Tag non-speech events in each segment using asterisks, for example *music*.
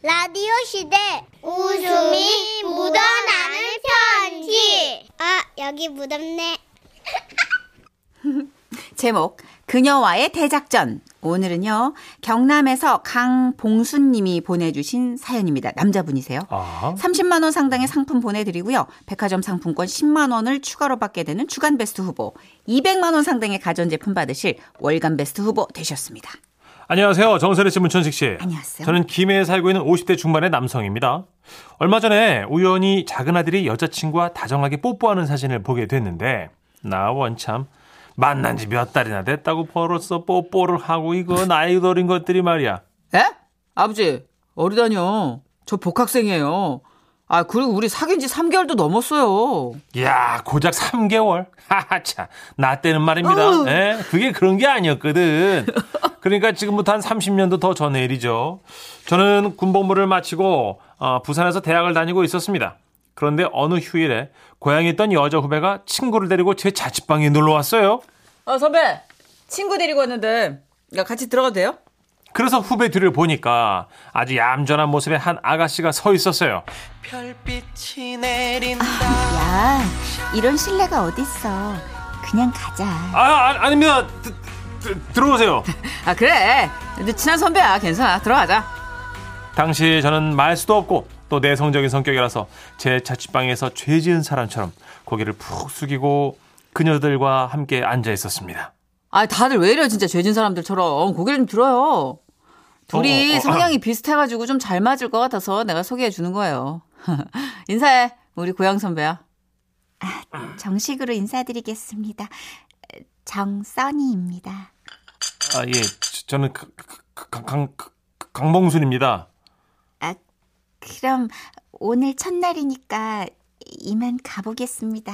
라디오 시대. 웃음이 묻어나는 편지. 아 여기 묻었네. *laughs* 제목 그녀와의 대작전. 오늘은요 경남에서 강봉수님이 보내주신 사연입니다. 남자분이세요. 아, 30만 원 상당의 상품 보내드리고요. 백화점 상품권 10만 원을 추가로 받게 되는 주간 베스트 후보. 200만 원 상당의 가전제품 받으실 월간 베스트 후보 되셨습니다 안녕하세요. 정선혜 씨, 문천식 씨. 안녕하세요. 저는 김해에 살고 있는 50대 중반의 남성입니다. 얼마 전에 우연히 작은 아들이 여자친구와 다정하게 뽀뽀하는 사진을 보게 됐는데 나 원참 만난 지 몇 달이나 됐다고 벌었어 뽀뽀를 하고 이거 나이 어린 것들이 말이야. 에? 아버지 어리다뇨 저 복학생이에요 아 그리고 우리 사귄 지 3개월도 넘었어요 야 고작 3개월. *laughs* 하하 차 나 때는 말입니다. 어우. 예? 그게 그런 게 아니었거든. 그러니까 지금부터 한 30년도 더 전의 일이죠. 저는 군복무를 마치고 어, 부산에서 대학을 다니고 있었습니다. 그런데 어느 휴일에 고향에 있던 여자 후배가 친구를 데리고 제 자취방에 놀러 왔어요. 아 선배 친구 데리고 왔는데 야 같이 들어가도 돼요? 그래서 후배 뒤를 보니까 아주 얌전한 모습의 한 아가씨가 서 있었어요. 별빛이 내린다. 야 이런 신뢰가 어딨어 그냥 가자 아, 아 아닙니다. 드- 드- 들어오세요. *laughs* 아 그래 친한 선배야 괜찮아 들어가자 당시 저는 말 수도 없고 또 내성적인 성격이라서 제 자취방에서 죄 지은 사람처럼 고개를 푹 숙이고 그녀들과 함께 앉아 있었습니다. 아 다들 왜 이래 진짜 죄진 사람들처럼 고개를 좀 들어요 둘이 어, 어, 어. 성향이 비슷해가지고 좀 잘 맞을 것 같아서 내가 소개해 주는 거예요 *laughs* 인사해 우리 고영 선배야 정식으로 인사드리겠습니다 정써니입니다 아, 예. 저- 저는 그- 그- 그- 강, 강, 강- 강봉순입니다. 아 그럼 오늘 첫날이니까 이만 가보겠습니다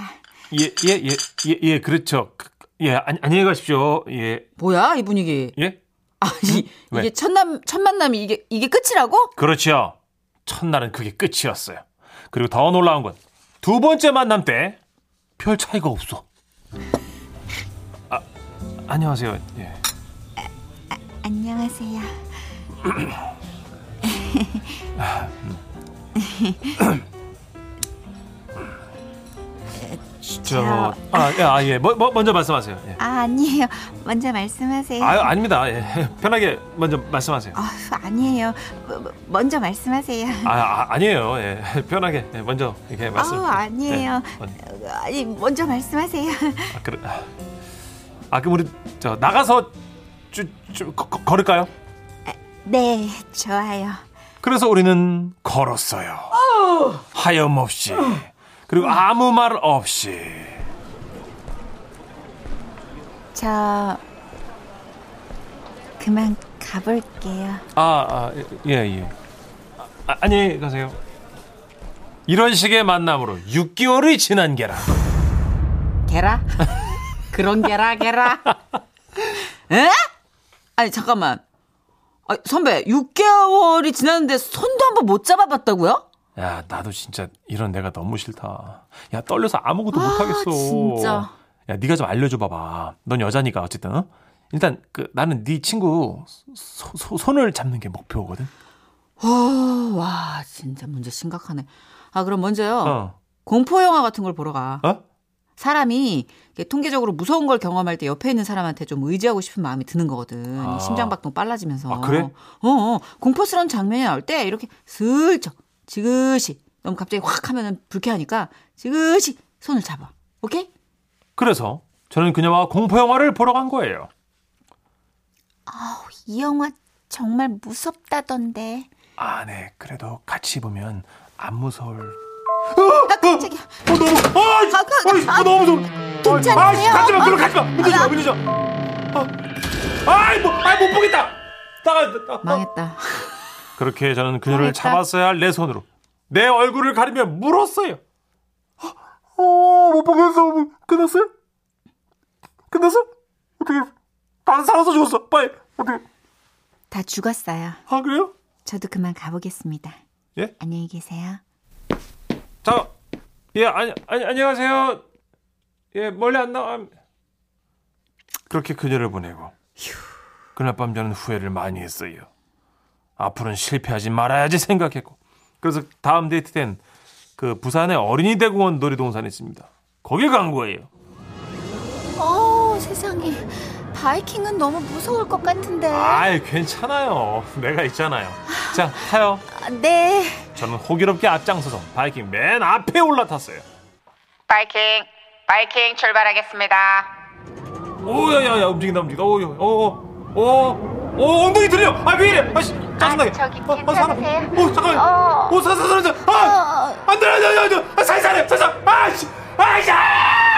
예, 예, 예, 예, 예, 그렇죠. 그- 예, 안, 안녕히 가십시오. 예, 뭐야 이 분위기 예? 아니 왜? 이게 첫남 첫 만남이 이게 이게 끝이라고? 그렇죠. 첫날은 그게 끝이었어요. 그리고 더 놀라운 건 두 번째 만남 때 별 차이가 없어. 아, 안녕하세요. 예. 안녕하세요. *clears throat* *clears throat* 저, 아, 예, 아, 예. 뭐, 뭐, 먼저 말씀하세요. 예. 아 아니에요. 먼저 말씀하세요. 아유, 아닙니다. 예. *laughs* 편하게 먼저 말씀하세요. 아, 아니에요. 뭐, 뭐, 먼저 말씀하세요. 아, 아 아니에요. 예. *laughs* 편하게 예, 먼저 이렇게 말씀. 아, 아니에요. 네. 먼- 아니 먼저 말씀하세요. 아, 그래. 아, 아, 그럼 우리 저 나가서 쭉, 쭉 거- 거- 걸을까요? 네, 좋아요. 그래서 우리는 걸었어요. 하염없이. 그리고 아무 말 없이. 저 그만 가볼게요. 아, 아 예, 예. 아, 안녕히 가세요. 이런 식의 만남으로 6개월이 지난 게라. 게라? *laughs* 그런 게라 게라. 에? 아니 잠깐만. 아, 선배 6개월이 지났는데 손도 한번 못 잡아봤다고요? 야, 나도 진짜 이런 내가 너무 싫다. 야, 떨려서 아무것도 못 하겠어. 진짜. 야, 네가 좀 알려줘 봐봐. 넌 여자니까 어쨌든. 어? 일단 그 나는 네 친구 소, 소- 손을 잡는 게 목표거든. 어, 와 진짜 문제 심각하네. 아 그럼 먼저요. 어. 공포 영화 같은 걸 보러 가. 어? 사람이 통계적으로 무서운 걸 경험할 때 옆에 있는 사람한테 좀 의지하고 싶은 마음이 드는 거거든. 아. 심장박동 빨라지면서. 아, 그래? 어, 어. 공포스러운 장면이 나올 때 이렇게 슬쩍 지그시 너무 갑자기 확 하면은 불쾌하니까 지그시 손을 잡아. 오케이? 그래서 저는 그녀와 공포 영화를 보러 간 거예요. 이 영화 정말 무섭다던데. 아, 네. 그래도 같이 보면 안 무서울. 아, 깜짝이야. 어, 너무, 아, 아, 아, 어, 너무 무서워. 괜찮으세요? 아, 가지 마, 그럼 가지 마. 아, 문대지 마, 문대지 마. 아, 아이, 뭐, 아이, 못 보겠다. 나가, 나, 망했다. 그렇게 저는 그녀를 망했다. 잡았어야 할 내 손으로 내 얼굴을 가리며 물었어요. 어, 못 보겠어. 끝났어요? 끝났어? 어떻게? 난 살아서 죽었어. 빨리. 어떻게? 다 죽었어요. 아, 그래요? 저도 그만 가보겠습니다. 예? 안녕히 계세요. 자, 예, 아니, 아니, 안녕하세요. 예, 멀리 안 나와. 그렇게 그녀를 보내고 그날 밤 저는 후회를 많이 했어요. 앞으로는 실패하지 말아야지 생각했고 그래서 다음 데이트 땐 그 부산의 어린이 대공원 놀이동산에 있습니다. 거길 간 거예요. 어, 세상에. 바이킹은 너무 무서울 것 같은데. 아이 괜찮아요. 내가 있잖아요. 자 타요. 네. 저는 호기롭게 앞장서서 바이킹 맨 앞에 올라탔어요. 바이킹, 바이킹 출발하겠습니다. 오야야야 움직인다 움직인다. 오오오오 오, 엉덩이 들려. 아왜 이래? 아 씨, 짜증나게. 아, 저기 아, 아, 사람. 괜찮으세요? 오 잠깐. 어. 오 사람 사람 사람. 아 안돼 안돼 안 돼 안 돼. 아 살살해 살살. 아씨 아야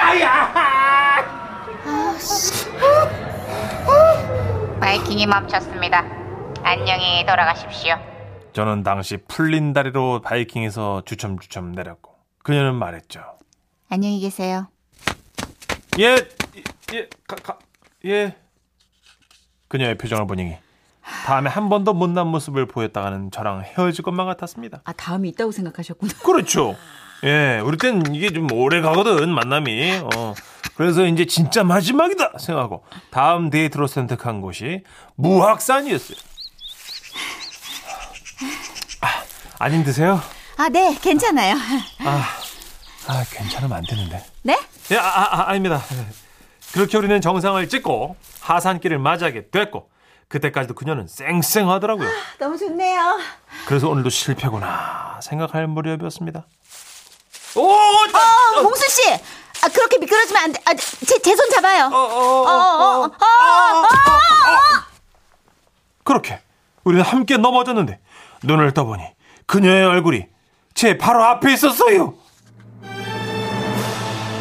아야. 바이킹이 멈췄습니다. 안녕히 돌아가십시오. 저는 당시 풀린 다리로 바이킹에서 주섬주섬 내렸고 그녀는 말했죠. 안녕히 계세요. 예, 예, 가, 가, 예. 그녀의 표정을 보니 다음에 한 번 더 못난 모습을 보였다가는 저랑 헤어질 것만 같았습니다. 아, 다음이 있다고 생각하셨구나. 그렇죠. 예, 우리 땐 이게 좀 오래 가거든, 만남이. 어. 그래서 이제 진짜 마지막이다 생각하고 다음 데이트로 선택한 곳이 무학산이었어요. 아, 안 힘드세요? 아, 네, 괜찮아요. 아, 괜찮으면 안 되는데. 네? 예, 아, 아, 아, 아닙니다. 그렇게 우리는 정상을 찍고 하산길을 맞이하게 됐고 그때까지도 그녀는 쌩쌩하더라고요. 너무 좋네요. 그래서 오늘도 실패구나 생각할 무렵이었습니다. 오, 어, 홍수 씨! 아, 그렇게 미끄러지면 안 돼. 아, 제, 제 손 잡아요. 어, 어, 어, 어, 어, 그렇게 우리는 함께 넘어졌는데 눈을 떠보니 그녀의 얼굴이 제 바로 앞에 있었어요.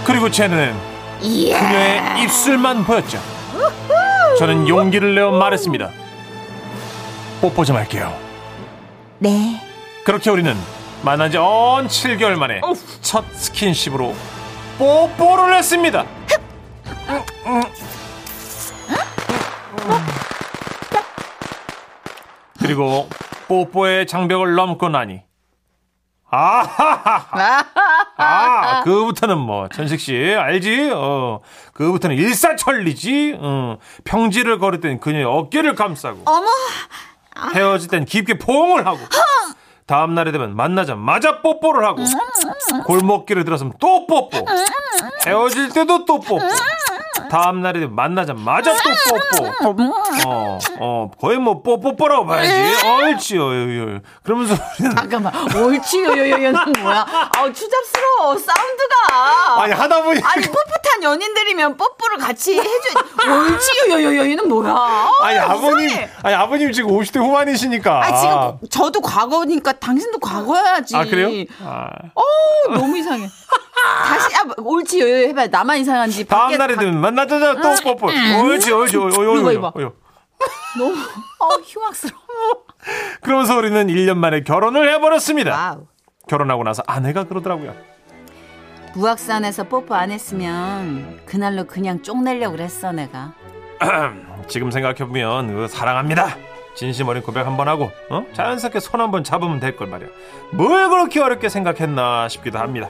그리고 쟤는 그녀의 입술만 보였죠. 저는 용기를 내어 말했습니다. 뽀뽀 좀 할게요. 네. 그렇게 우리는 만난 지 언 7개월 만에 첫 스킨십으로 뽀뽀를 했습니다. 그리고 뽀뽀의 장벽을 넘고 나니 아하하 아 그부터는 뭐 천식 씨 알지? 어. 그부터는 일사천리지. 어. 평지를 걸을 땐 그녀의 어깨를 감싸고 어머, 헤어질 땐 깊게 포옹을 하고 다음 날이 되면 만나자마자 뽀뽀를 하고 골목길을 들어서면 또 뽀뽀. 헤어질 때도 또 뽀뽀 다음 되면 만나자마자 또 뽀뽀 어, 어 거의 뭐 뽀뽀뽀라고 봐야지 옳지 어. 그러면서 우리는 잠깐만. 옳지, 요요요요는 뭐야? 아우, 추잡스러워. 사운드가. 아니 하다 보니 아니, 풋풋한 연인들이면 뽀뽀를 같이 해줘. 옳지, 요요요요는 뭐야? 아니 아버님 이상해. 아니 아버님 지금 50대 후반이시니까 아, 지금 저도 과거니까 당신도 과거야지. 아 그래요? 아. 어, 너무 이상해. *laughs* 다시, 아, 옳지, 요요 해봐. 나만 이상한지. 다음 다- 되면 만나자마자 또 뽀뽀 옳지 옳지 옳지 이거, 이거. 옳지 *laughs* 너무, 어, 흉악스러워. *laughs* 그러면서 우리는 1년 만에 결혼을 해버렸습니다. 와우. 결혼하고 나서 아내가 그러더라고요. 무악산에서 뽀뽀 안 했으면 그날로 그냥 쪽내려고 그랬어 내가 *clears throat* 지금 생각해보면 그 사랑합니다. 진심 어린 고백 한 번 하고 어? 자연스럽게 손 한 번 잡으면 될 걸 말이야. 뭘 그렇게 어렵게 생각했나 싶기도 합니다.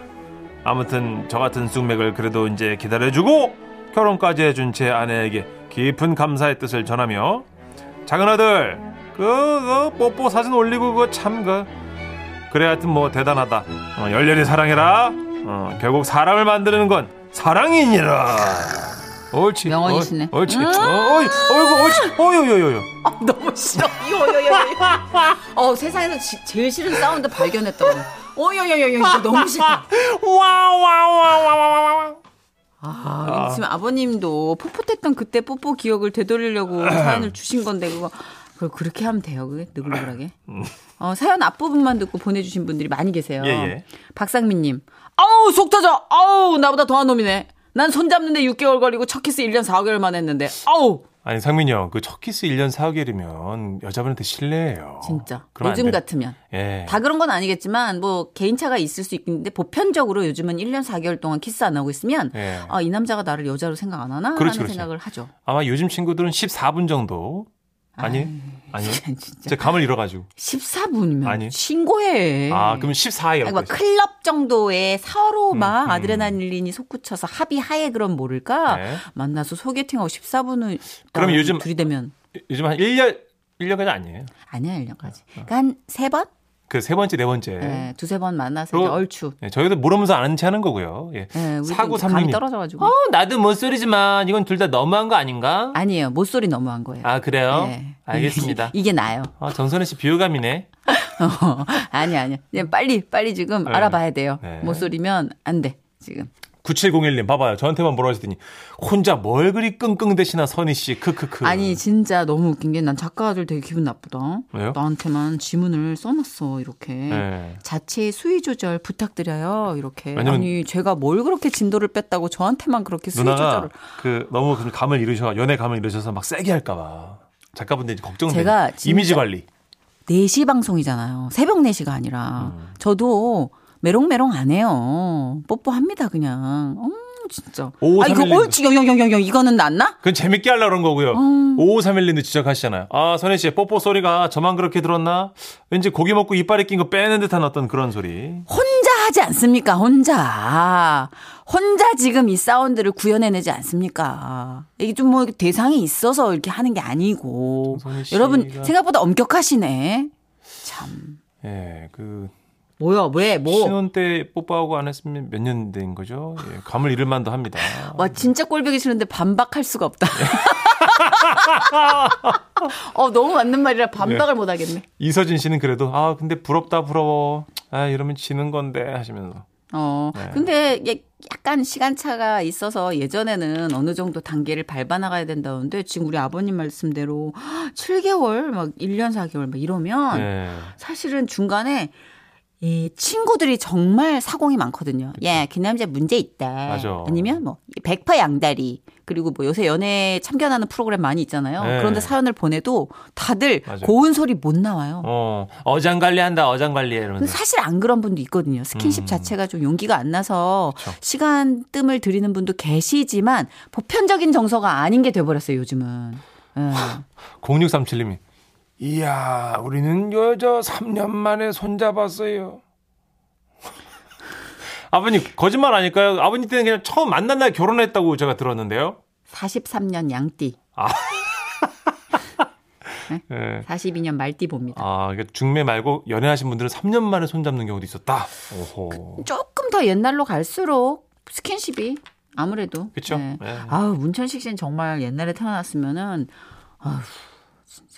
아무튼 저 같은 숙맥을 그래도 이제 기다려주고 결혼까지 해준 제 아내에게 깊은 감사의 뜻을 전하며 작은 아들 그, 그 뽀뽀 사진 올리고 그거 참그 그래 하여튼 뭐 대단하다. 어, 열렬히 사랑해라. 어, 결국 사람을 만드는 건 사랑이니라. 옳지. 명언이시네. 어, 옳지. 어, 어이, 어이구, 옳지. 어요요요요. 너무 싫어 이거 이거 이거 어 세상에서 지- 제일 싫은 사운드 발견했다고 어여여여 이거 너무 싫다 *laughs* 와와와와와와. 아, 지금 아버님도 풋풋했던 그때 뽀뽀 기억을 되돌리려고 사연을 주신 건데 그거 그걸 그렇게 하면 돼요 그게 느글느글하게 어, 사연 앞부분만 듣고 보내주신 분들이 많이 계세요 예, 예. 박상민님 아우 속 터져 아우 나보다 더한 놈이네 난 손잡는데 6개월 걸리고 첫 키스 1년 4개월 만에 했는데 아우 아니 상민이 형, 그 첫 키스 1년 4개월이면 여자분한테 실례예요. 진짜 요즘 돼. 같으면 예. 다 그런 건 아니겠지만 뭐 개인차가 있을 수 있는데 보편적으로 요즘은 1년 4개월 동안 키스 안 하고 있으면 예. 아, 이 남자가 나를 여자로 생각 안 하나 그렇지, 하는 그렇지. 생각을 하죠. 아마 요즘 친구들은 14분 정도 아니? 아니요. *laughs* 진짜 제 감을 잃어가지고. 14분이면 아니. 신고해. 아, 그러면 14일. 아니, 막 클럽 정도의 서로 막 음. 아드레날린이 솟구쳐서 합의하에 그럼 모를까 네. 만나서 소개팅하고 14분을 그럼 요즘- 들이대면 요즘 한 1년 1년까지 아니에요. 아니야 1년까지. 그러니까 한세 번? 그 세 번째, 네 번째. 네, 두세 번 만나서 이제 얼추. 예, 저희도 모르면서 아는 체 하는 거고요. 예. 네, 우리도 사구 감이 삼零떨어져가지고. 어, 나도 못소리지만 이건 둘 다 너무한 거 아닌가? 아니에요. 못소리 너무한 거예요. 아, 그래요? 네. 알겠습니다. 이게 나요. 아, 정선혜 씨 비호감이네. *laughs* 어, 아니 아니. 그냥 빨리 빨리 지금 네. 알아봐야 돼요. 네. 못소리면 안 돼. 지금. 9701님 봐봐요. 저한테만 뭐라 하시더니 혼자 뭘 그리 끙끙 대시나 선희 씨 크크크. 아니 진짜 너무 웃긴 게 난 작가들 되게 기분 나쁘다. 왜요? 나한테만 지문을 써놨어 이렇게. 네. 자체 수위 조절 부탁드려요 이렇게. 아니 제가 뭘 그렇게 진도를 뺐다고 저한테만 그렇게 수위 조절을. 그 너무 그 감을 잃으셔 연애 감을 잃으셔서 막 세게 할까봐 작가분들이 걱정돼. 제가 이미지 관리. 4시 방송이잖아요. 새벽 4시가 아니라. 음. 저도 메롱메롱 안 해요. 뽀뽀합니다 그냥. 어 진짜. 오, 아 이거. 옳지 영영영영 이거는 낫나? 그건 재밌게 하려고 그런 거고요. 음. 5531님도 지적하시잖아요. 아, 선혜 씨, 뽀뽀 소리가 저만 그렇게 들었나? 왠지 고기 먹고 이빨에 낀 거 빼는 듯한 어떤 그런 소리. 혼자 하지 않습니까? 혼자. 혼자 지금 이 사운드를 구현해내지 않습니까? 이게 좀 뭐 대상이 있어서 이렇게 하는 게 아니고. 여러분 생각보다 엄격하시네. 참. 예, 그 뭐야 왜 뭐? 신혼 때 뽀뽀하고 안 했으면 몇 년 된 거죠? 예, 감을 잃을 만도 합니다. *laughs* 와 진짜 꼴보기 싫은데 반박할 수가 없다. *laughs* 어 너무 맞는 말이라 반박을 못 하겠네. 이서진 씨는 그래도 아, 근데 부럽다 부러워. 아, 이러면 지는 건데 하시면서. 어 네. 근데 약간 시간차가 있어서 예전에는 어느 정도 단계를 밟아 나가야 된다는데 지금 우리 아버님 말씀대로 7개월 막 1년 4개월 막 이러면 예. 사실은 중간에 이 친구들이 정말 사공이 많거든요. 예, 그 남자 문제 있다. 맞아. 아니면 뭐 백파 양다리 그리고 뭐 요새 연애 참견하는 프로그램 많이 있잖아요. 네. 그런데 사연을 보내도 다들 맞아요. 고운 소리 못 나와요. 어, 어장 관리한다, 어장 관리해. 이러면서. 사실 안 그런 분도 있거든요. 스킨십 음. 자체가 좀 용기가 안 나서 그쵸. 시간 뜸을 들이는 분도 계시지만 보편적인 정서가 아닌 게 돼버렸어요 요즘은. 예. *laughs* 0637님이 이야, 우리는 여자 3년 만에 손잡았어요. *laughs* 아버님, 거짓말 아닐까요? 아버님 때는 그냥 처음 만난 날 결혼했다고 제가 들었는데요. 43년 양띠, 예. 42년 말띠 봅니다. 아, 이게 중매 말고 연애하신 분들은 3년 만에 손잡는 경우도 있었다. 오호. 조금 더 옛날로 갈수록 스킨십이 아무래도. 그쵸? 네. 네. 아우 문천식 씨는 정말 옛날에 태어났으면은 아우,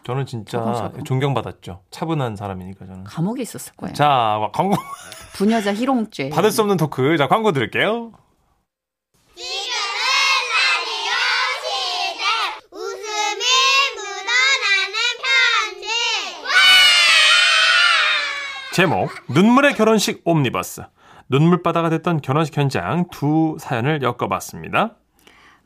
저는 진짜. 존경받았죠. 차분한 사람이니까 저는. 감옥에 있었을 거예요. 자, 광고 부녀자 희롱죄. *laughs* 받을 수 없는 토크. 자, 광고 드릴게요. 라디오 시대 웃음이 묻어나는 편지 제목 눈물의 결혼식 옴니버스 눈물바다가 됐던 결혼식 현장 두 사연을 엮어봤습니다.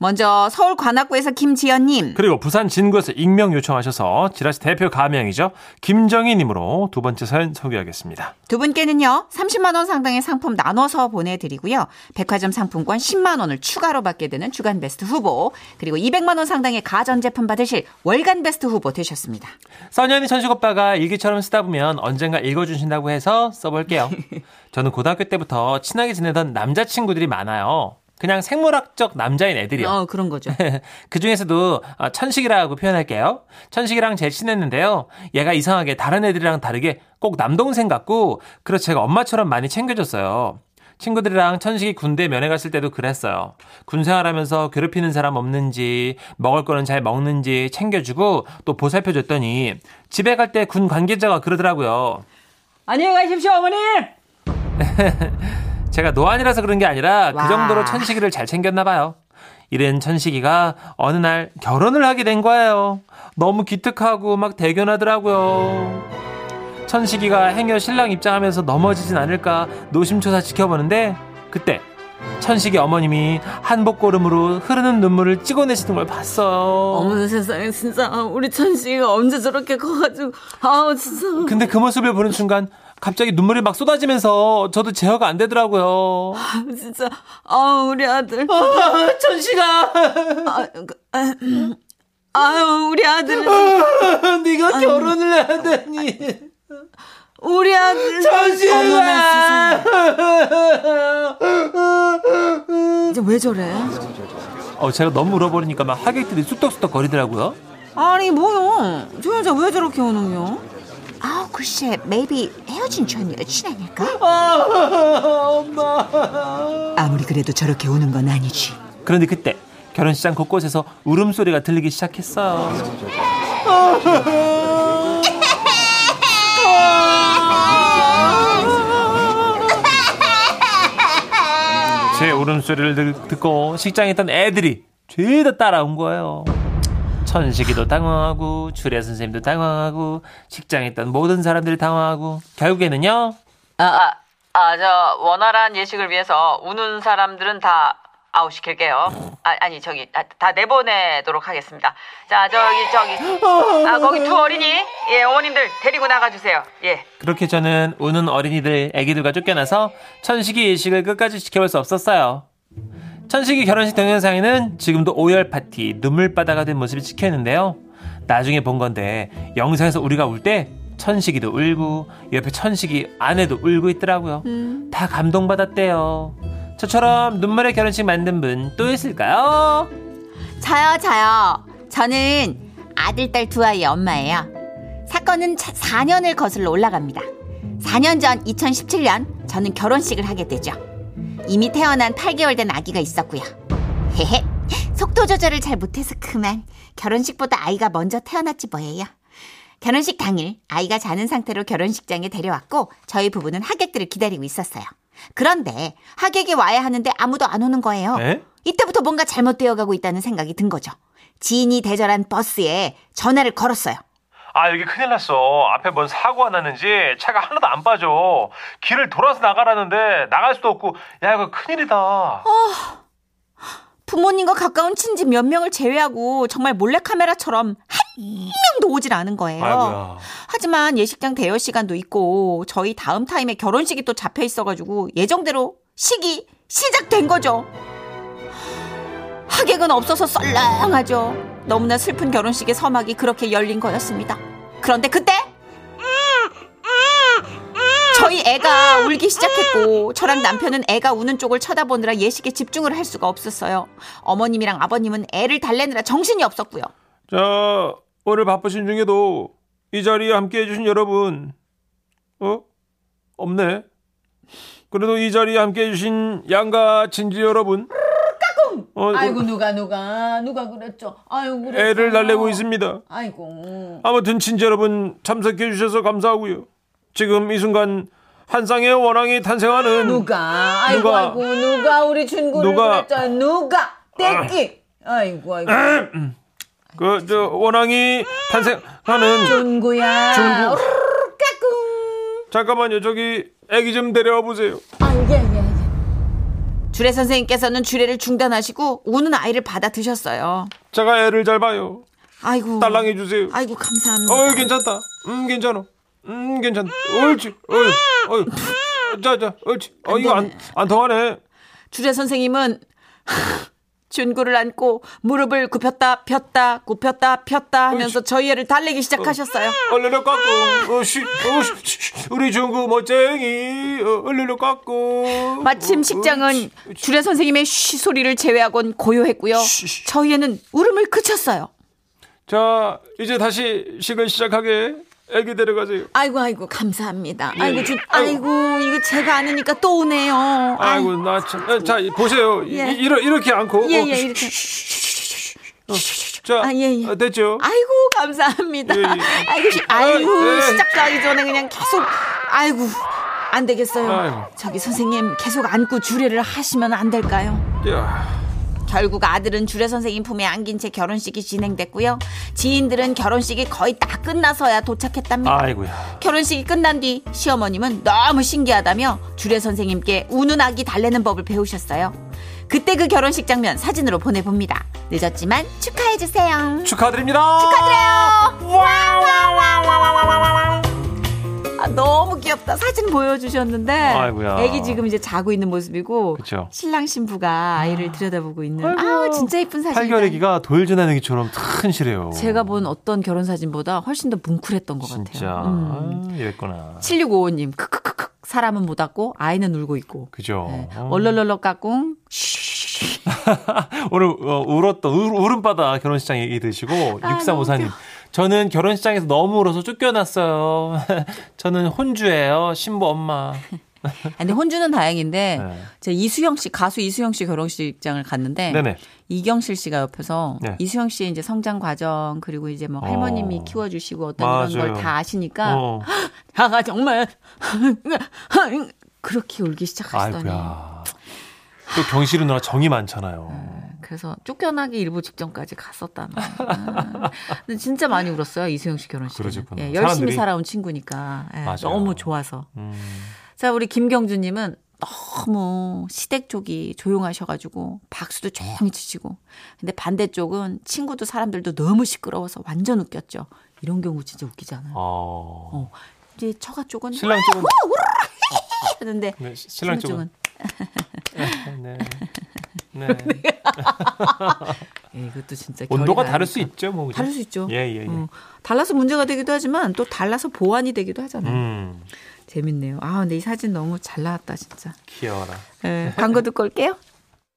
먼저 서울 관악구에서 김지연님. 그리고 부산 진구에서 익명 요청하셔서 지라시 대표 가명이죠. 김정희님으로 두 번째 사연 소개하겠습니다. 두 분께는요, 30만원 상당의 상품 나눠서 보내드리고요. 백화점 상품권 10만원을 추가로 받게 되는 주간 베스트 후보, 그리고 200만원 상당의 가전제품 받으실 월간 베스트 후보 되셨습니다. 써니언니 천식 오빠가 일기처럼 쓰다 보면 언젠가 읽어주신다고 해서 써볼게요. *laughs* 저는 고등학교 때부터 친하게 지내던 남자친구들이 많아요. 그냥 생물학적 남자인 애들이요. 어, 그런 거죠. *laughs* 그 중에서도 어, 천식이라고 표현할게요. 천식이랑 제일 친했는데요. 얘가 이상하게 다른 애들이랑 다르게 꼭 남동생 같고 그래서 제가 엄마처럼 많이 챙겨줬어요. 친구들이랑 천식이 군대 면회 갔을 때도 그랬어요. 군 생활하면서 괴롭히는 사람 없는지 먹을 거는 잘 먹는지 챙겨주고 또 보살펴줬더니 집에 갈 때 군 관계자가 그러더라고요. 안녕히 가십시오, 어머님! *laughs* 제가 노안이라서 그런 게 아니라 와. 그 정도로 천식이를 잘 챙겼나 봐요. 이런 천식이가 어느 날 결혼을 하게 된 거예요. 너무 기특하고 막 대견하더라고요. 천식이가 행여 신랑 입장하면서 넘어지진 않을까 노심초사 지켜보는데 그때 천식이 어머님이 한복걸음으로 흐르는 눈물을 찍어내시는 걸 봤어요. 어머나 세상에, 진짜, 우리 천식이가 언제 저렇게 커가지고, 아우, 진짜. 근데 그 모습을 보는 순간 갑자기 눈물이 막 쏟아지면서 저도 제어가 안 되더라고요. 진짜, 아우, 우리 아들. 천식아! 아, 그, 아, 음. 아유, 우리 아들은. 네가 결혼을 하다니. 우리 아들. 세상에. 이제 왜 저래? 어, 제가 너무 울어버리니까 막 하객들이 쑥덕쑥덕 거리더라고요. 아니 뭐요? 저 여자 왜 저렇게 우는요? 아 글쎄 maybe 헤어진 전 여친 아닐까? 아무리 그래도 저렇게 우는 건 아니지 그런데 그때 결혼식장 곳곳에서 울음소리가 들리기 시작했어요. 울음소리를 들- 듣고 식장에 있던 애들이 죄다 따라온 거예요. 천식이도 당황하고 주례 선생님도 당황하고 식장에 있던 모든 사람들이 당황하고 결국에는요. 아, 아, 아, 저 원활한 예식을 위해서 우는 사람들은 다 아웃시킬게요. 아, 아니 저기 아, 다 내보내도록 하겠습니다. 자, 저기 저기 아, 거기 두 어린이 예, 어머님들 데리고 나가 주세요. 예. 그렇게 저는 우는 어린이들, 애기들과 쫓겨나서 천식이 예식을 끝까지 지켜볼 수 없었어요. 천식이 결혼식 동영상에는 지금도 오열 파티, 눈물바다가 된 모습이 찍혀 있는데요. 나중에 본 건데 영상에서 우리가 울 때 천식이도 울고 옆에 천식이 아내도 울고 있더라고요. 다 감동받았대요. 저처럼 눈물의 결혼식 만든 분 또 있을까요? 저요 저요. 저는 아들 딸 두 아이의 엄마예요. 사건은 4년을 거슬러 올라갑니다. 4년 전 2017년 저는 결혼식을 하게 되죠. 이미 태어난 8개월 된 아기가 있었고요. 헤헤. 속도 조절을 잘 못해서 그만. 결혼식보다 아이가 먼저 태어났지 뭐예요. 결혼식 당일 아이가 자는 상태로 결혼식장에 데려왔고 저희 부부는 하객들을 기다리고 있었어요 그런데 하객이 와야 하는데 아무도 안 오는 거예요 에? 이때부터 뭔가 잘못되어 가고 있다는 생각이 든 거죠. 지인이 대절한 버스에 전화를 걸었어요. 아 여기 큰일 났어 앞에 뭔 사고가 났는지 차가 하나도 안 빠져 길을 돌아서 나가라는데 나갈 수도 없고 야 이거 큰일이다 부모님과 가까운 친지 몇 명을 제외하고 정말 몰래카메라처럼 한 명도 오질 않은 거예요. 아이고야 하지만 예식장 대여 시간도 있고 저희 다음 타임에 결혼식이 또 잡혀 있어가지고 예정대로 식이 시작된 거죠. 하객은 없어서 썰렁하죠. 너무나 슬픈 결혼식의 서막이 그렇게 열린 거였습니다. 그런데 그 애가 울기 시작했고 저랑 남편은 애가 우는 쪽을 쳐다보느라 예식에 집중을 할 수가 없었어요. 어머님이랑 아버님은 애를 달래느라 정신이 없었고요. 자 오늘 바쁘신 중에도 이 자리에 함께 해주신 여러분 어? 없네 그래도 이 자리에 함께 해주신 양가 친지 여러분 어, 아이고 누가 누가 누가 그랬죠? 아이고 그랬죠. 애를 달래고 있습니다 아이고. 아무튼 친지 여러분 참석해 주셔서 감사하고요. 지금 이 순간 한 쌍의 원앙이 탄생하는 누가? 아이고 누가? 아이고 누가 우리 준구를 누가? 그랬죠? 누가? 떼끼. 아이고 아이고. 그 저 원앙이 탄생하는 준구야. 준구. 잠깐만요 저기 애기 좀 데려와 보세요. 아예 예. 주례 선생님께서는 주례를 중단하시고 우는 아이를 받아 드셨어요. 제가 애를 잘 봐요. 아이고. 딸랑해 주세요. 아이고 감사합니다. 어이 괜찮다. 음 괜찮아. 음 괜찮다. 옳지. 어이 어이. 자 자 옳지. 어 이거 안 안 통하네. 주례 선생님은 *laughs* 준구를 안고 무릎을 굽혔다 폈다 굽혔다 폈다 하면서 저희 애를 달래기 시작하셨어요. 얼른 깎고 어씨 어씨 우리 중구 멋쟁이 어, 얼른 깎고 마침 식장은 주례 선생님의 쉬 소리를 제외하곤 고요했고요. 저희 애는 울음을 그쳤어요. 자 이제 다시 식을 시작하게 애기 데려가세요 아이고 아이고 감사합니다. 아이고 예. 준 아이고 이거 제가 안 하니까 또 우네요. 아이고 나참자 보세요 이- 예. 이러, 이렇게 않고 예, 어, 예, 이렇게. 자 아, 예, 예. 어, 됐죠 아이고 감사합니다. 예, 예. 아이고 시- 아이고 아, 예. 시작하기 전에 그냥 계속 아이고 안 되겠어요. 아이고. 저기 선생님 계속 안고 주례를 하시면 안 될까요? 야, 결국 아들은 주례 선생님 품에 안긴 채 결혼식이 진행됐고요. 지인들은 결혼식이 거의 다 끝나서야 도착했답니다. 아이고야 결혼식이 끝난 뒤 시어머님은 너무 신기하다며 주례 선생님께 우는 아기 달래는 법을 배우셨어요. 그때 그 결혼식 장면 사진으로 보내봅니다. 늦었지만 축하해주세요. 축하드립니다 축하드려요. 아, 너무 귀엽다. 사진 보여주셨는데. 아이고야. 애기 지금 이제 자고 있는 모습이고. 그쵸. 신랑 신부가 아이를 들여다보고 있는. 아우, 진짜 예쁜 사진. 8개월 애기가 돌전하는 애기처럼 튼실해요 제가 본 어떤 결혼 사진보다 훨씬 더 뭉클했던 것 진짜 같아요. 음. 아, 이랬구나 7655님, 크크크크. 사람은 못 왔고, 아이는 울고 있고. 그죠 네. 어. 얼얼얼얼 까꿍. 쉬. *laughs* 오늘 어, 울었던 울, 울음바다 결혼식장 얘기 드시고 *laughs* 아, 6354님 저는 결혼식장에서 너무 울어서 쫓겨났어요. *laughs* 저는 혼주예요. 신부 엄마. *laughs* 아니, 근데 혼주는 다행인데 네. 제가 이수영 씨 가수 이수영 씨 결혼식장을 갔는데 네네. 이경실 씨가 옆에서 네. 이수영 씨의 이제 성장 과정 그리고 이제 뭐 어. 할머님이 키워주시고 어떤 이런 맞아요. 걸다 아시니까 어. *gasps* 아 정말 *laughs* 그렇게 울기 시작하시더니 아이고야. 또 경실이 누나 정이 많잖아요. 그래서 쫓겨나기 일보 직전까지 갔었다는. 아, 근데 진짜 많이 울었어요 이수영 씨 결혼식. 예, 열심히 사람들이- 살아온 친구니까 예. 너무 좋아서. 음. 자 우리 김경주님은 너무 시댁 쪽이 조용하셔가지고 박수도 조용히 치시고 근데 반대쪽은 친구도 사람들도 너무 시끄러워서 완전 웃겼죠. 이런 경우 진짜 웃기잖아요. 어. 어. 이제 처가 쪽은 신랑 쪽은 하는데 네, 시- 신랑 친구 쪽은 쪽은 네. *laughs* 네. 예, 이것도 진짜 온도가 다를 수. 있죠, 뭐. 그죠? 다를 수 있죠. 예, 예, 예. 어, 달라서 문제가 되기도 하지만 또 달라서 보완이 되기도 하잖아요. 음. 재밌네요. 아, 근데 이 사진 너무 잘 나왔다, 진짜. 귀여워라. 예, 광고 듣고 올게요.